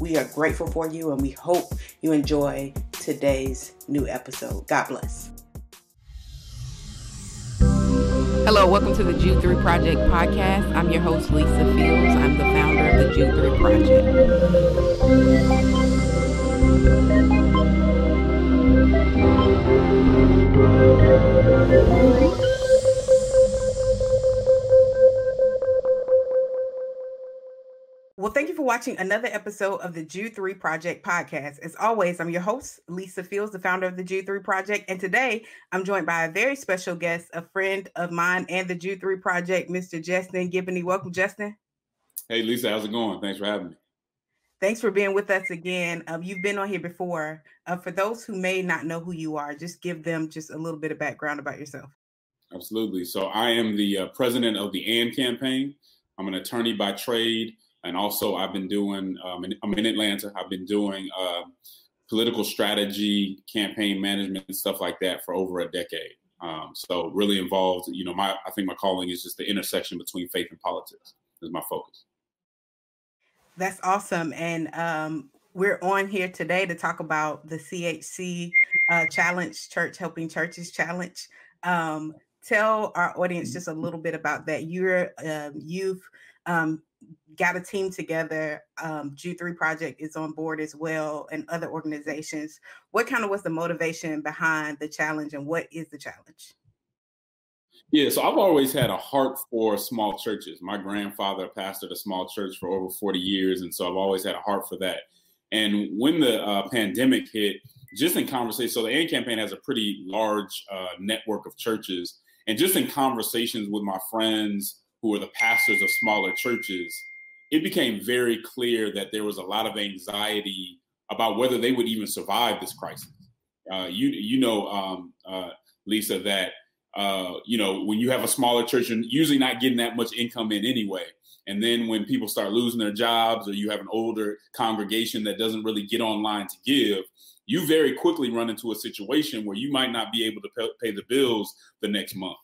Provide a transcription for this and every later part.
We are grateful for you and we hope you enjoy today's new episode. God bless. Hello, welcome to the Jude 3 Project podcast. I'm your host, Lisa Fields. I'm the founder of the Jude 3 Project. Well, thank you for watching another episode of the Jude 3 Project podcast. As always, I'm your host, Lisa Fields, the founder of the Jude 3 Project. And today I'm joined by a very special guest, a friend of mine and the Jude 3 Project, Mr. Justin Giboney. Welcome, Justin. Hey, Lisa, how's it going? Thanks for having me. Thanks for being with us again. Um, you've been on here before. Uh, for those who may not know who you are, just give them just a little bit of background about yourself. Absolutely. So, I am the uh, president of the AND campaign. I'm an attorney by trade and also I've been doing. Um, in, I'm in Atlanta. I've been doing uh, political strategy, campaign management, and stuff like that for over a decade. Um, so really involved. You know, my I think my calling is just the intersection between faith and politics is my focus. That's awesome, and um, we're on here today to talk about the CHC uh, Challenge, Church Helping Churches Challenge. Um, tell our audience just a little bit about that. You're uh, you've um, got a team together. Um, Jude3 Project is on board as well, and other organizations. What kind of was the motivation behind the challenge, and what is the challenge? Yeah, so I've always had a heart for small churches. My grandfather pastored a small church for over 40 years, and so I've always had a heart for that. And when the uh, pandemic hit, just in conversation, so the AND campaign has a pretty large uh, network of churches, and just in conversations with my friends, who were the pastors of smaller churches, it became very clear that there was a lot of anxiety about whether they would even survive this crisis. Uh, you you know, um, uh, Lisa, that uh, you know when you have a smaller church, you're usually not getting that much income in anyway. And then when people start losing their jobs, or you have an older congregation that doesn't really get online to give, you very quickly run into a situation where you might not be able to pay, pay the bills the next month.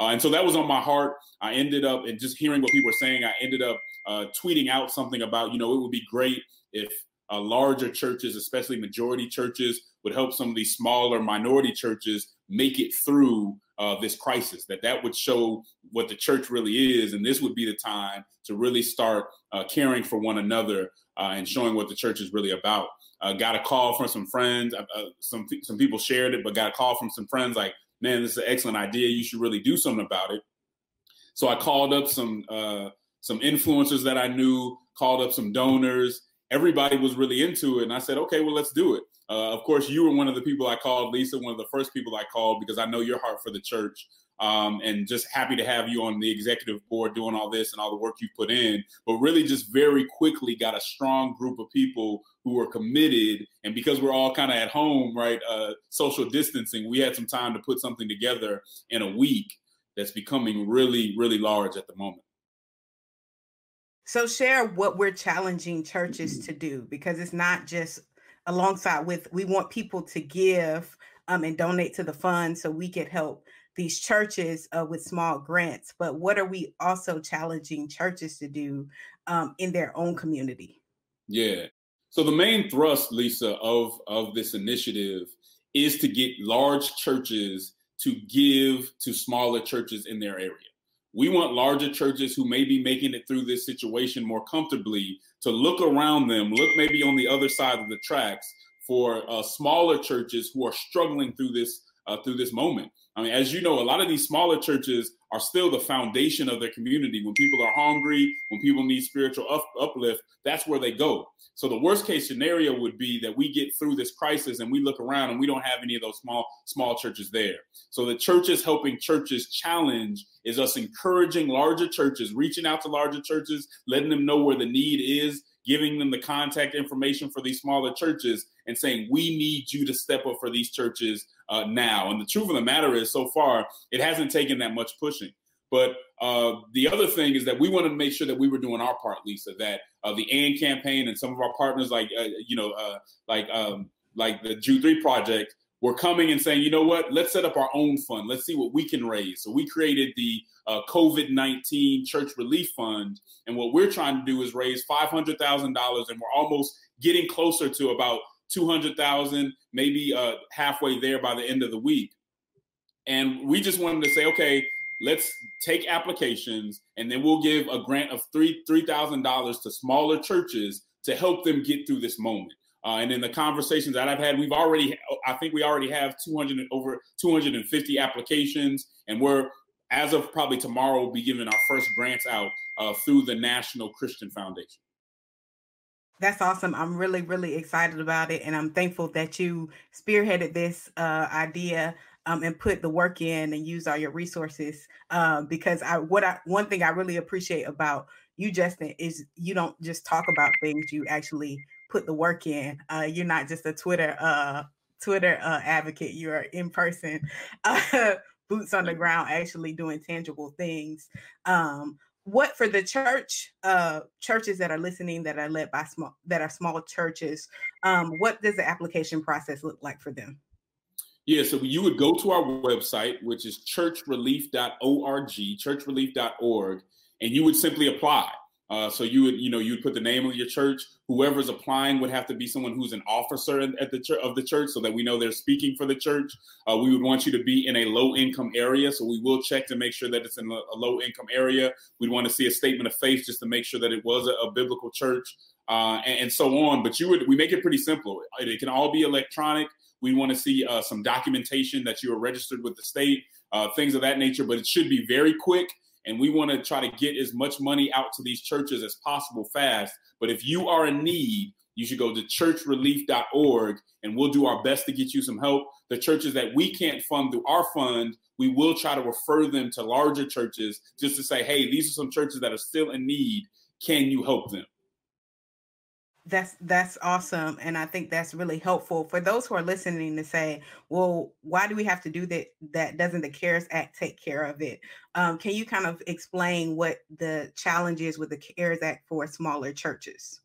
Uh, and so that was on my heart. I ended up, and just hearing what people were saying, I ended up uh, tweeting out something about, you know, it would be great if uh, larger churches, especially majority churches, would help some of these smaller minority churches make it through uh, this crisis. That that would show what the church really is, and this would be the time to really start uh, caring for one another uh, and showing what the church is really about. got a call from some friends. some some people shared it, but got a call from some friends like, man, this is an excellent idea. You should really do something about it. So I called up some uh, some influencers that I knew, called up some donors. Everybody was really into it, and I said, okay, well, let's do it. Uh, of course, you were one of the people I called, Lisa, one of the first people I called because I know your heart for the church. Um, and just happy to have you on the executive board doing all this and all the work you've put in. But really, just very quickly got a strong group of people who are committed. And because we're all kind of at home, right, uh, social distancing, we had some time to put something together in a week that's becoming really, really large at the moment. So, share what we're challenging churches to do because it's not just alongside with we want people to give um, and donate to the fund so we could help these churches uh, with small grants, but what are we also challenging churches to do um, in their own community? Yeah. So the main thrust, Lisa, of of this initiative is to get large churches to give to smaller churches in their area. We want larger churches who may be making it through this situation more comfortably to look around them, look maybe on the other side of the tracks for uh, smaller churches who are struggling through this uh, through this moment. I mean, as you know, a lot of these smaller churches are still the foundation of their community. When people are hungry, when people need spiritual up- uplift, that's where they go. So the worst case scenario would be that we get through this crisis and we look around and we don't have any of those small small churches there. So the churches helping churches challenge is us encouraging larger churches, reaching out to larger churches, letting them know where the need is, giving them the contact information for these smaller churches, and saying, We need you to step up for these churches uh, now. And the truth of the matter is, so far, it hasn't taken that much pushing. But uh, the other thing is that we want to make sure that we were doing our part, Lisa. That uh, the AND campaign and some of our partners, like uh, you know, uh, like um, like the Jude Three Project, were coming and saying, you know what, let's set up our own fund. Let's see what we can raise. So we created the uh, COVID 19 Church Relief Fund. And what we're trying to do is raise $500,000, and we're almost getting closer to about 200,000, maybe uh, halfway there by the end of the week. And we just wanted to say, okay, let's take applications and then we'll give a grant of three $3,000 to smaller churches to help them get through this moment. Uh, and in the conversations that I've had, we've already, I think we already have 200 over 250 applications, and we're as of probably tomorrow, we'll be giving our first grants out uh, through the National Christian Foundation. That's awesome. I'm really, really excited about it, and I'm thankful that you spearheaded this uh, idea um, and put the work in and use all your resources. Um, because I, what I, one thing I really appreciate about you, Justin, is you don't just talk about things; you actually put the work in. Uh, you're not just a Twitter uh, Twitter uh, advocate. You're in person, uh, boots on the ground, actually doing tangible things. Um, what for the church uh, churches that are listening that are led by small that are small churches? Um, what does the application process look like for them? Yeah, so you would go to our website, which is churchrelief.org, churchrelief.org, and you would simply apply. Uh, so you would, you know, you'd put the name of your church. Whoever's applying would have to be someone who's an officer at the church of the church, so that we know they're speaking for the church. Uh, we would want you to be in a low income area, so we will check to make sure that it's in a, a low income area. We'd want to see a statement of faith just to make sure that it was a, a biblical church, uh, and, and, so on. But you would, we make it pretty simple. It, it can all be electronic. We want to see uh, some documentation that you are registered with the state, uh, things of that nature. But it should be very quick and we want to try to get as much money out to these churches as possible fast. But if you are in need, you should go to churchrelief.org and we'll do our best to get you some help. The churches that we can't fund through our fund, we will try to refer them to larger churches just to say, hey, these are some churches that are still in need. Can you help them? That's that's awesome, and I think that's really helpful for those who are listening to say, "Well, why do we have to do that? That doesn't the CARES Act take care of it?" Um, can you kind of explain what the challenge is with the CARES Act for smaller churches?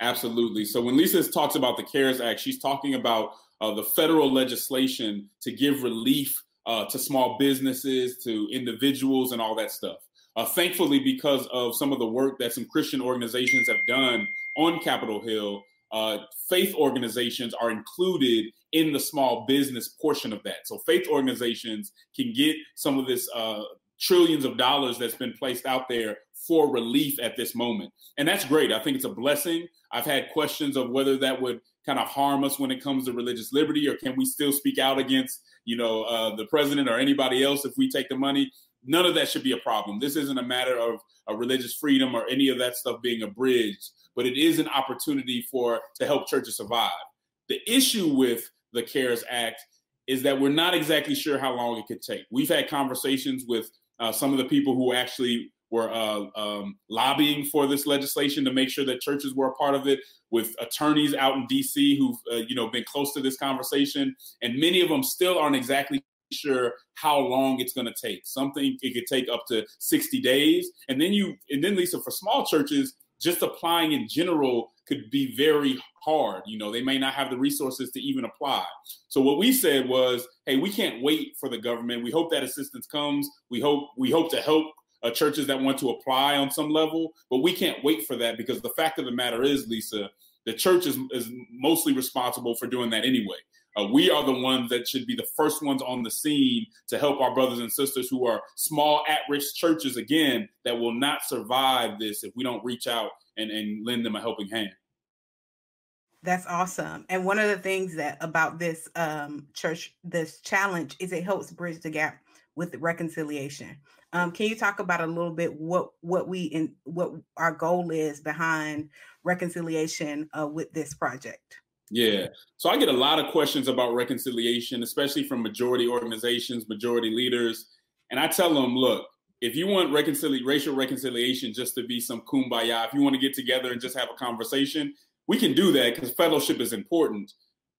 Absolutely. So when Lisa talks about the CARES Act, she's talking about uh, the federal legislation to give relief uh, to small businesses, to individuals, and all that stuff. Uh, thankfully, because of some of the work that some Christian organizations have done on Capitol Hill, uh, faith organizations are included in the small business portion of that. So faith organizations can get some of this uh, trillions of dollars that's been placed out there for relief at this moment. And that's great. I think it's a blessing. I've had questions of whether that would kind of harm us when it comes to religious liberty or can we still speak out against, you know, uh, the president or anybody else if we take the money? None of that should be a problem. This isn't a matter of a religious freedom or any of that stuff being abridged but it is an opportunity for to help churches survive. The issue with the CARES Act is that we're not exactly sure how long it could take. We've had conversations with uh, some of the people who actually were uh, um, lobbying for this legislation to make sure that churches were a part of it, with attorneys out in D.C. who've uh, you know been close to this conversation, and many of them still aren't exactly sure how long it's going to take. Something it could take up to 60 days, and then you and then Lisa for small churches just applying in general could be very hard. You know, they may not have the resources to even apply. So what we said was, hey, we can't wait for the government. We hope that assistance comes. We hope we hope to help uh, churches that want to apply on some level, but we can't wait for that because the fact of the matter is, Lisa, the church is, is mostly responsible for doing that anyway. Uh, we are the ones that should be the first ones on the scene to help our brothers and sisters who are small at-risk churches again that will not survive this if we don't reach out and, and lend them a helping hand. That's awesome. And one of the things that about this um, church, this challenge, is it helps bridge the gap with reconciliation. Um, can you talk about a little bit what what we in what our goal is behind reconciliation uh, with this project? Yeah. So I get a lot of questions about reconciliation, especially from majority organizations, majority leaders. And I tell them, look, if you want racial reconciliation just to be some kumbaya, if you want to get together and just have a conversation, we can do that because fellowship is important.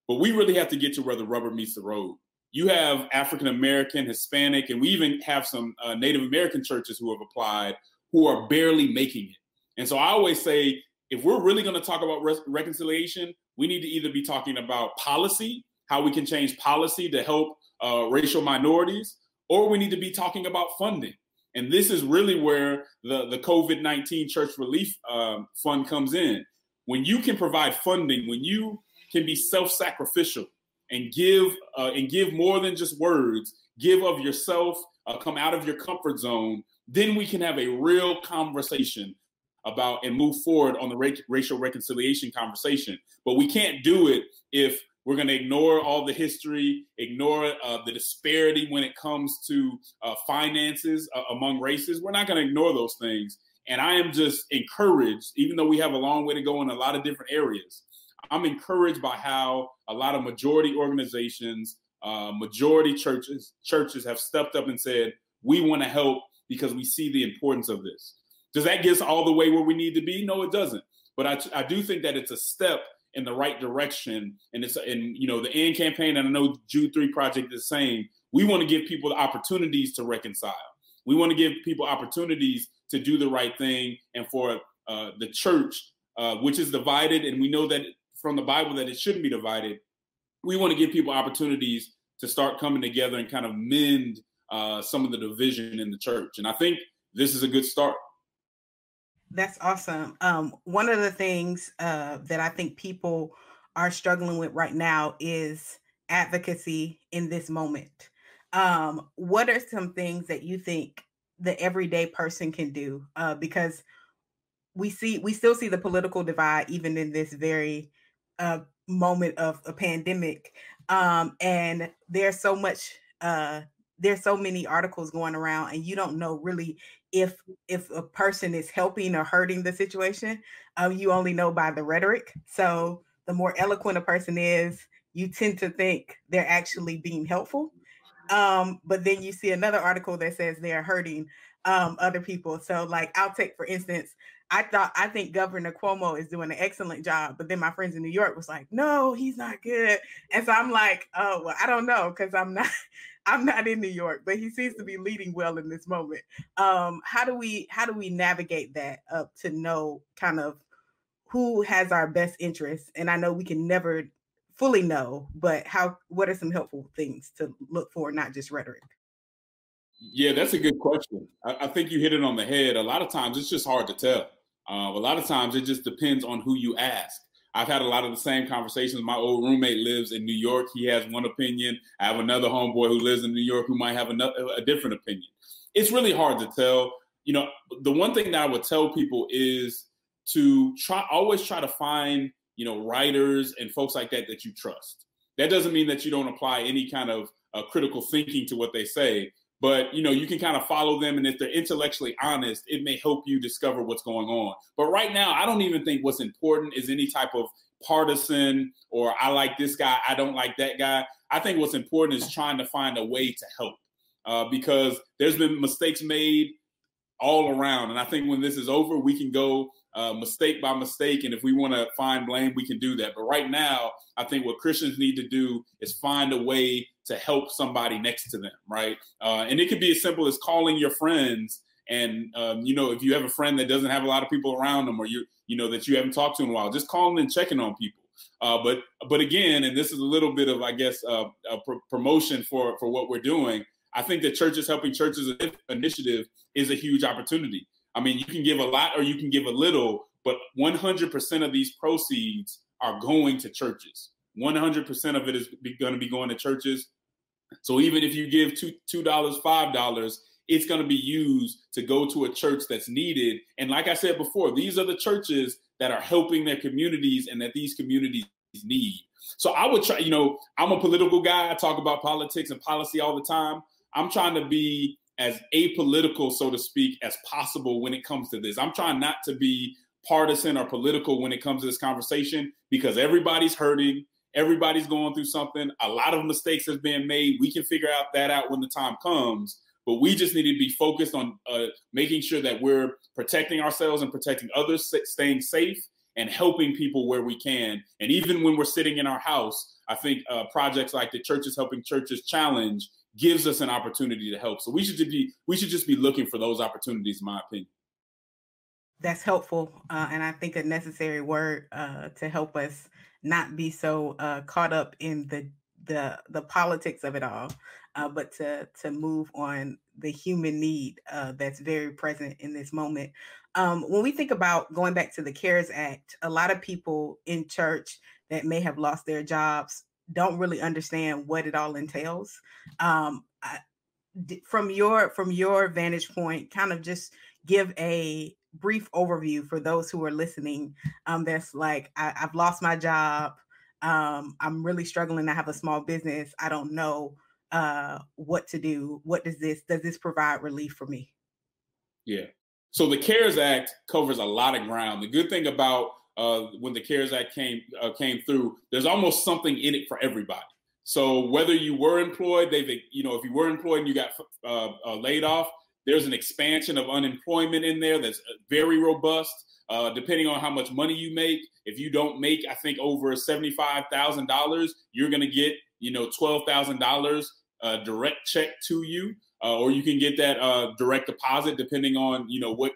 But we really have to get to where the rubber meets the road. You have African American, Hispanic, and we even have some uh, Native American churches who have applied who are barely making it. And so I always say, if we're really going to talk about re- reconciliation, we need to either be talking about policy, how we can change policy to help uh, racial minorities, or we need to be talking about funding. And this is really where the, the COVID 19 Church Relief um, Fund comes in. When you can provide funding, when you can be self sacrificial and give uh, and give more than just words, give of yourself, uh, come out of your comfort zone, then we can have a real conversation about and move forward on the ra- racial reconciliation conversation. But we can't do it if we're going to ignore all the history, ignore uh, the disparity when it comes to uh, finances uh, among races. We're not going to ignore those things. And I am just encouraged, even though we have a long way to go in a lot of different areas, I'm encouraged by how a lot of majority organizations, uh, majority churches, churches have stepped up and said, we want to help because we see the importance of this. Does that get us all the way where we need to be? No, it doesn't. But I, I do think that it's a step in the right direction. And it's and you know the AND campaign, and I know Jude Three Project is saying we want to give people the opportunities to reconcile. We want to give people opportunities to do the right thing, and for uh, the church, uh, which is divided, and we know that from the Bible that it shouldn't be divided. We want to give people opportunities to start coming together and kind of mend uh, some of the division in the church. And I think this is a good start. That's awesome. Um, one of the things uh, that I think people are struggling with right now is advocacy in this moment. Um, what are some things that you think the everyday person can do? Uh, because we see we still see the political divide even in this very uh, moment of a pandemic, um, and there's so much uh, there's so many articles going around and you don't know really if if a person is helping or hurting the situation um, you only know by the rhetoric. So the more eloquent a person is you tend to think they're actually being helpful um, but then you see another article that says they're hurting um, other people. So like i'll take for instance I thought I think Governor Cuomo is doing an excellent job, but then my friends in New York was like, "No, he's not good," and so I'm like, "Oh, well, I don't know because I'm not I'm not in New York, but he seems to be leading well in this moment. Um, how do we how do we navigate that up to know kind of who has our best interests? And I know we can never fully know, but how what are some helpful things to look for, not just rhetoric? Yeah, that's a good question. I, I think you hit it on the head. A lot of times it's just hard to tell. Uh, a lot of times it just depends on who you ask. I've had a lot of the same conversations. My old roommate lives in New York. He has one opinion. I have another homeboy who lives in New York who might have another, a different opinion. It's really hard to tell. You know, the one thing that I would tell people is to try always try to find, you know, writers and folks like that that you trust. That doesn't mean that you don't apply any kind of uh, critical thinking to what they say, but you know you can kind of follow them and if they're intellectually honest it may help you discover what's going on. But right now i don't even think what's important is any type of partisan or i like this guy i don't like that guy. I think what's important is trying to find a way to help uh, because there's been mistakes made all around and i think when this is over we can go uh, mistake by mistake. And if we want to find blame, we can do that. But right now, I think what Christians need to do is find a way to help somebody next to them, right? Uh, and it could be as simple as calling your friends. And um, you know, if you have a friend that doesn't have a lot of people around them, or you you know that you haven't talked to in a while, just calling and checking on people. Uh, but but again, and this is a little bit of I guess uh, a pr- promotion for for what we're doing. I think the churches helping churches initiative is a huge opportunity. I mean, you can give a lot or you can give a little, but 100% of these proceeds are going to churches. 100% of it is going to be going to churches. So even if you give two two dollars, five dollars, it's going to be used to go to a church that's needed. And like I said before, these are the churches that are helping their communities and that these communities need. So I would try, you know, I'm a political guy. I talk about politics and policy all the time. I'm trying to be as apolitical, so to speak, as possible when it comes to this. I'm trying not to be partisan or political when it comes to this conversation because everybody's hurting, everybody's going through something. A lot of mistakes have been made. We can figure out that out when the time comes. but we just need to be focused on uh, making sure that we're protecting ourselves and protecting others, staying safe and helping people where we can. And even when we're sitting in our house, I think uh, projects like the Churches Helping Churches Challenge gives us an opportunity to help. So we should just be we should just be looking for those opportunities, in my opinion. That's helpful, uh, and I think a necessary word uh, to help us not be so uh, caught up in the the the politics of it all, uh, but to to move on the human need uh, that's very present in this moment. Um, when we think about going back to the CARES Act, a lot of people in church that may have lost their jobs don't really understand what it all entails. Um, I, from your from your vantage point, kind of just give a brief overview for those who are listening. Um, that's like I, have lost my job. Um, I'm really struggling. I have a small business. I don't know uh, what to do. What does this does this provide relief for me? Yeah. So the CARES Act covers a lot of ground. The good thing about uh, when the CARES Act came uh, came through, there's almost something in it for everybody. So whether you were employed, they've you know if you were employed and you got uh, uh laid off, there's an expansion of unemployment in there that's uh, very robust. Uh, depending on how much money you make, if you don't make, I think over seventy-five thousand dollars, you're going to get you know twelve thousand dollars direct check to you, or you can get that direct deposit depending on you know what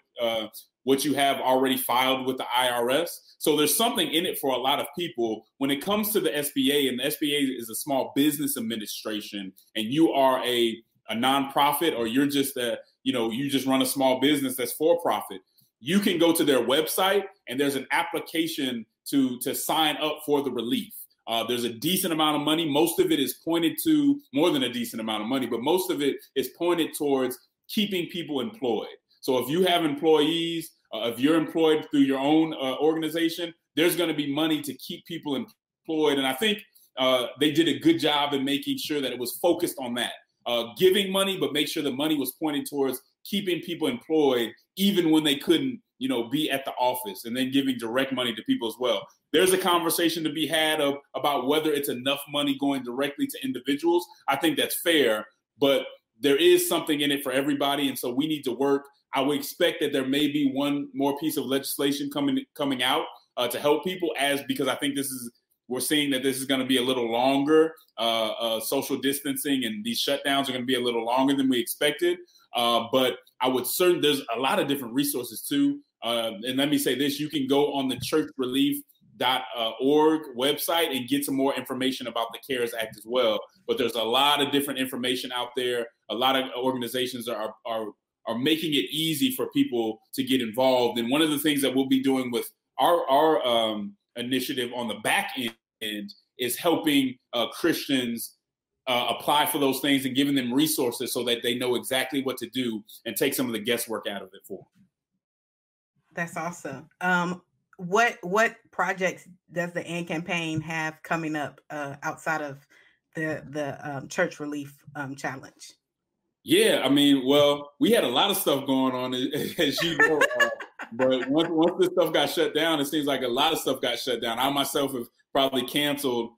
what you have already filed with the IRS. So there's something in it for a lot of people. When it comes to the SBA, and the SBA is a small business administration, and you are a a nonprofit or you're just a you know you just run a small business that's for profit you can go to their website and there's an application to to sign up for the relief uh, there's a decent amount of money most of it is pointed to more than a decent amount of money but most of it is pointed towards keeping people employed so if you have employees, uh, if you're employed through your own uh, organization, there's going to be money to keep people employed. And I think uh, they did a good job in making sure that it was focused on that, uh, giving money, but make sure the money was pointing towards keeping people employed, even when they couldn't, you know, be at the office, and then giving direct money to people as well. There's a conversation to be had of, about whether it's enough money going directly to individuals. I think that's fair, but there is something in it for everybody, and so we need to work I would expect that there may be one more piece of legislation coming coming out uh, to help people, as because I think this is we're seeing that this is going to be a little longer. Uh, uh, social distancing and these shutdowns are going to be a little longer than we expected. Uh, but I would certainly there's a lot of different resources too. Uh, and let me say this: you can go on the Church website and get some more information about the CARES Act as well. But there's a lot of different information out there. A lot of organizations are, are are making it easy for people to get involved. And one of the things that we'll be doing with our our um, initiative on the back end is helping uh, Christians uh, apply for those things and giving them resources so that they know exactly what to do and take some of the guesswork out of it for them. That's awesome. Um, what what projects does the AND campaign have coming up uh, outside of the the um, church relief um, challenge? Yeah, I mean, well, we had a lot of stuff going on as you know, uh, but once once this stuff got shut down, it seems like a lot of stuff got shut down. I myself have probably canceled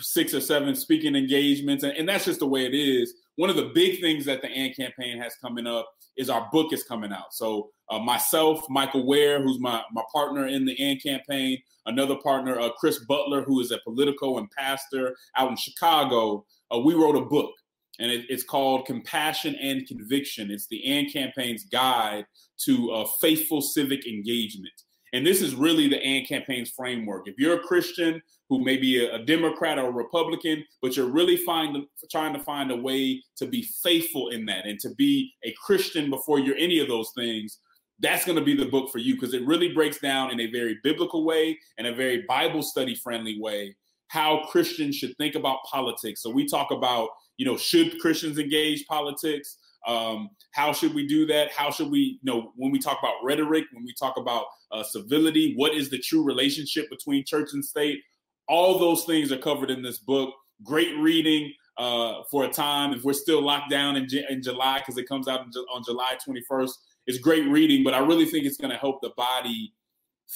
six or seven speaking engagements, and, and that's just the way it is. One of the big things that the AND campaign has coming up is our book is coming out. So uh, myself, Michael Wear, who's my my partner in the AND campaign, another partner, uh, Chris Butler, who is a political and pastor out in Chicago. Uh, we wrote a book and it, it's called Compassion and Conviction. It's the AND campaign's guide to uh, faithful civic engagement. And this is really the AND campaign's framework. If you're a Christian who may be a, a Democrat or a Republican, but you're really find, trying to find a way to be faithful in that and to be a Christian before you're any of those things, that's going to be the book for you because it really breaks down in a very biblical way and a very Bible study friendly way how Christians should think about politics. So we talk about you know, should Christians engage politics? Um, how should we do that? How should we, you know, when we talk about rhetoric, when we talk about uh, civility, what is the true relationship between church and state? All those things are covered in this book. Great reading uh, for a time. If we're still locked down in, in July, because it comes out on July 21st, it's great reading, but I really think it's going to help the body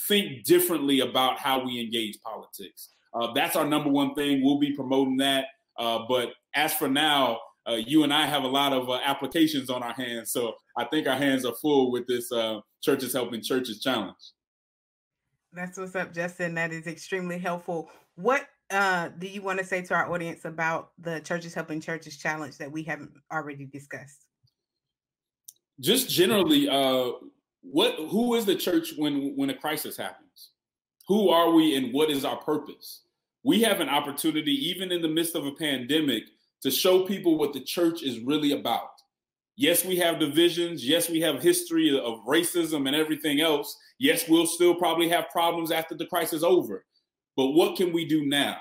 think differently about how we engage politics. Uh, that's our number one thing. We'll be promoting that. Uh, but as for now, uh, you and I have a lot of uh, applications on our hands. So I think our hands are full with this uh, Churches Helping Churches challenge. That's what's up, Justin. That is extremely helpful. What uh, do you want to say to our audience about the Churches Helping Churches challenge that we haven't already discussed? Just generally, uh, what who is the church when when a crisis happens? Who are we, and what is our purpose? We have an opportunity, even in the midst of a pandemic, to show people what the church is really about. Yes, we have divisions. Yes, we have history of racism and everything else. Yes, we'll still probably have problems after the crisis is over. But what can we do now?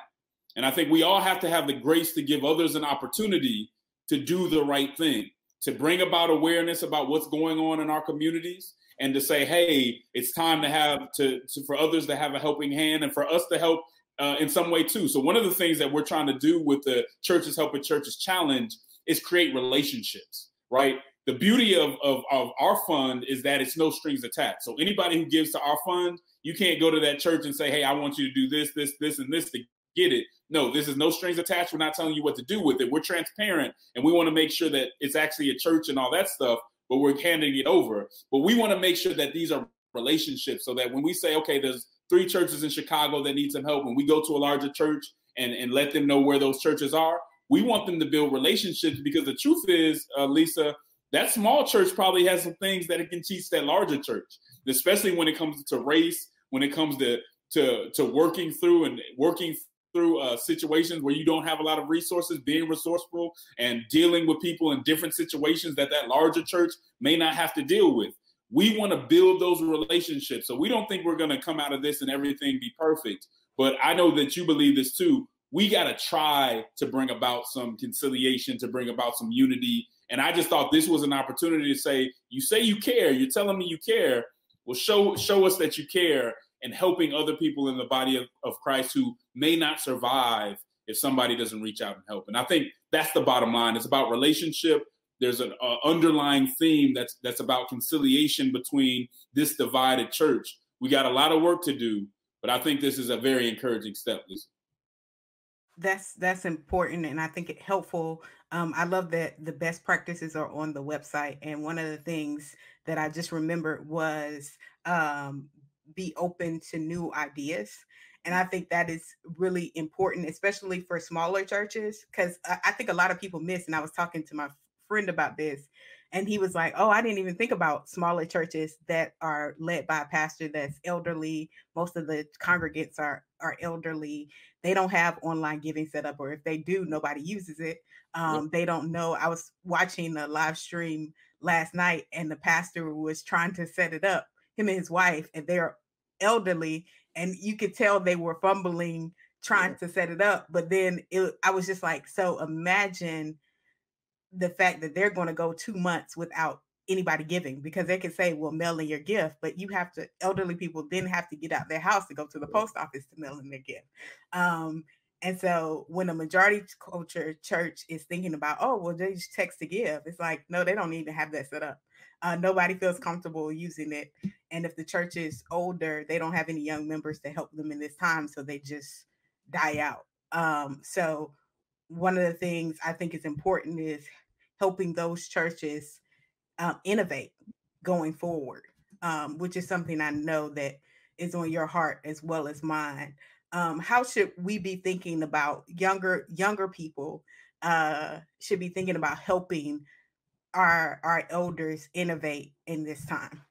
And I think we all have to have the grace to give others an opportunity to do the right thing, to bring about awareness about what's going on in our communities, and to say, hey, it's time to have to, to for others to have a helping hand and for us to help uh, in some way too. So one of the things that we're trying to do with the Churches Helping Churches Challenge is create relationships, right? The beauty of, of, of our fund is that it's no strings attached. So anybody who gives to our fund, you can't go to that church and say, hey, I want you to do this, this, this, and this to get it. No, this is no strings attached. We're not telling you what to do with it. We're transparent and we want to make sure that it's actually a church and all that stuff, but we're handing it over. But we want to make sure that these are relationships so that when we say, okay, there's three churches in Chicago that need some help, and we go to a larger church and, and let them know where those churches are, we want them to build relationships because the truth is, uh, Lisa, that small church probably has some things that it can teach that larger church, especially when it comes to race, when it comes to to to working through and working through uh, situations where you don't have a lot of resources, being resourceful and dealing with people in different situations that that larger church may not have to deal with. We want to build those relationships. So we don't think we're going to come out of this and everything be perfect. But I know that you believe this too. We got to try to bring about some conciliation, to bring about some unity. And I just thought this was an opportunity to say, you say you care, you're telling me you care. Well, show show us that you care and helping other people in the body of, of Christ who may not survive if somebody doesn't reach out and help. And I think that's the bottom line. It's about relationship there's an uh, underlying theme that's that's about conciliation between this divided church. We got a lot of work to do, but I think this is a very encouraging step, Lisa. That's that's important, and I think it helpful. Um, I love that the best practices are on the website, and one of the things that I just remembered was um, be open to new ideas. And I think that is really important, especially for smaller churches, because I, I think a lot of people miss. And I was talking to my friend about this and he was like oh i didn't even think about smaller churches that are led by a pastor that's elderly. Most of the congregants are are elderly. They don't have online giving set up or if they do nobody uses it. Um, they don't know. I was watching a live stream last night and the pastor was trying to set it up him and his wife and they're elderly and you could tell they were fumbling trying to set it up but then it, i was just like so imagine the fact that they're going to go two months without anybody giving because they can say, well, mail in your gift, but you have to, elderly people then have to get out their house to go to the post office to mail in their gift. Um, and so when a majority culture church is thinking about, oh, well, they just text to give, it's like, no, they don't even have that set up. Uh, nobody feels comfortable using it. And if the church is older, they don't have any young members to help them in this time. So they just die out. Um, so one of the things I think is important is helping those churches um, innovate going forward, um, which is something I know that is on your heart as well as mine. Um, how should we be thinking about younger younger people? Uh, should be thinking about helping our our elders innovate in this time.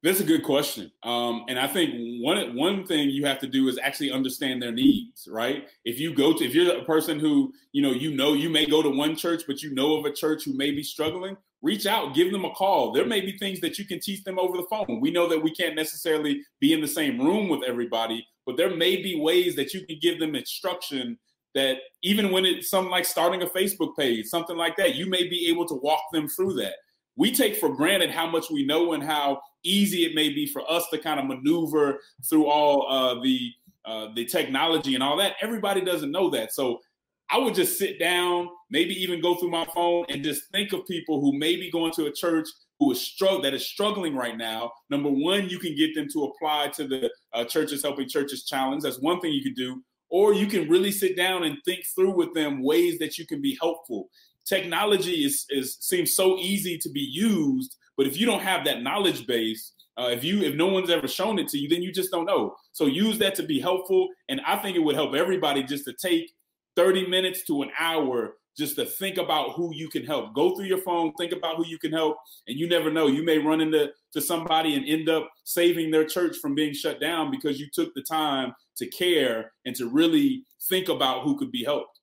That's a good question, um, and I think one one thing you have to do is actually understand their needs, right? If you go to, if you're a person who you know, you know, you may go to one church, but you know of a church who may be struggling, reach out, give them a call. There may be things that you can teach them over the phone. We know that we can't necessarily be in the same room with everybody, but there may be ways that you can give them instruction that even when it's something like starting a Facebook page, something like that, you may be able to walk them through that we take for granted how much we know and how easy it may be for us to kind of maneuver through all uh, the uh, the technology and all that. Everybody doesn't know that, so I would just sit down, maybe even go through my phone and just think of people who may be going to a church who is strugg- that is struggling right now. Number one, you can get them to apply to the uh, Churches Helping Churches Challenge. That's one thing you could do. or you can really sit down and think through with them ways that you can be helpful. Technology is, is seems so easy to be used, but if you don't have that knowledge base, uh, if you if no one's ever shown it to you, then you just don't know. So use that to be helpful, and I think it would help everybody just to take 30 minutes to an hour just to think about who you can help. Go through your phone, think about who you can help, and you never know. You may run into to somebody and end up saving their church from being shut down because you took the time to care and to really think about who could be helped.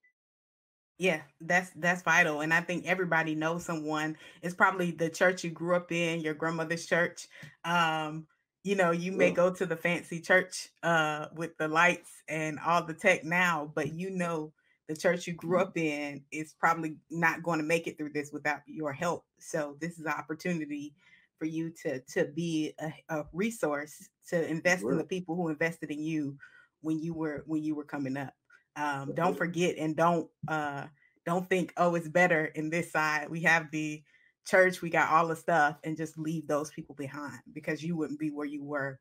Yeah, that's that's vital. And I think everybody knows someone. It's probably the church you grew up in, your grandmother's church. Um, you know, you may go to the fancy church uh with the lights and all the tech now, but you know the church you grew up in is probably not going to make it through this without your help. So this is an opportunity for you to to be a, a resource to invest in the people who invested in you when you were when you were coming up. Um, don't forget and don't uh, don't think oh it's better in this side. We have the church, we got all the stuff, and just leave those people behind because you wouldn't be where you were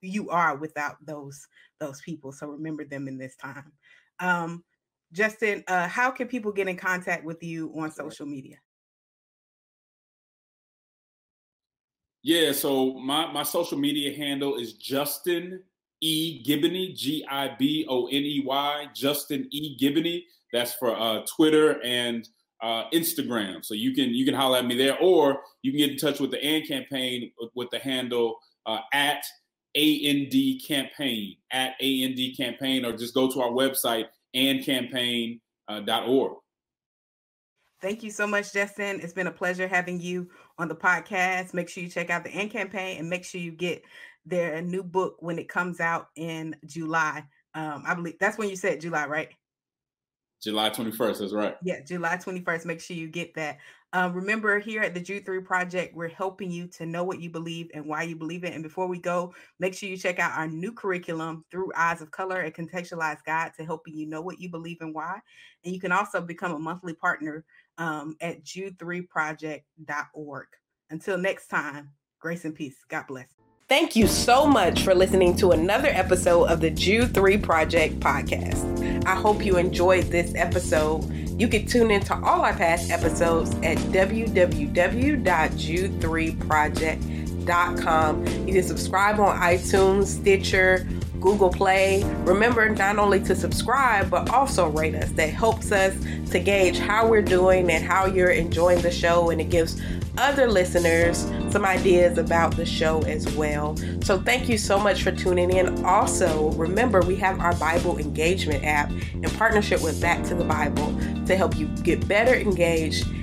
you are without those those people. So remember them in this time. Um, Justin, uh, how can people get in contact with you on social media? Yeah, so my, my social media handle is Justin E. Giboney, G I B O N E Y, Justin E. Giboney. That's for uh, Twitter and uh, Instagram. So you can you can holler at me there, or you can get in touch with the AND campaign with, the handle uh, at AND campaign at AND campaign, or just go to our website andcampaign.org. Thank you so much, Justin. It's been a pleasure having you on the podcast. Make sure you check out the AND campaign and make sure you get their new book when it comes out in July. Um, I believe that's when you said July, right? July 21st, that's right. Yeah, July 21st. Make sure you get that. Um, remember, here at the Jude 3 Project, we're helping you to know what you believe and why you believe it. And before we go, make sure you check out our new curriculum, Through Eyes of Color, a contextualized guide to helping you know what you believe and why. And you can also become a monthly partner um, at jude3project.org. Until next time, grace and peace. God bless. Thank you so much for listening to another episode of the Jude 3 Project podcast. I hope you enjoyed this episode. You can tune into all our past episodes at www.jude3project.com. You can subscribe on iTunes, Stitcher, Google Play. Remember not only to subscribe, but also rate us. That helps us to gauge how we're doing and how you're enjoying the show, and it gives other listeners some ideas about the show as well. So, thank you so much for tuning in. Also, remember we have our Bible engagement app in partnership with Back to the Bible to help you get better engaged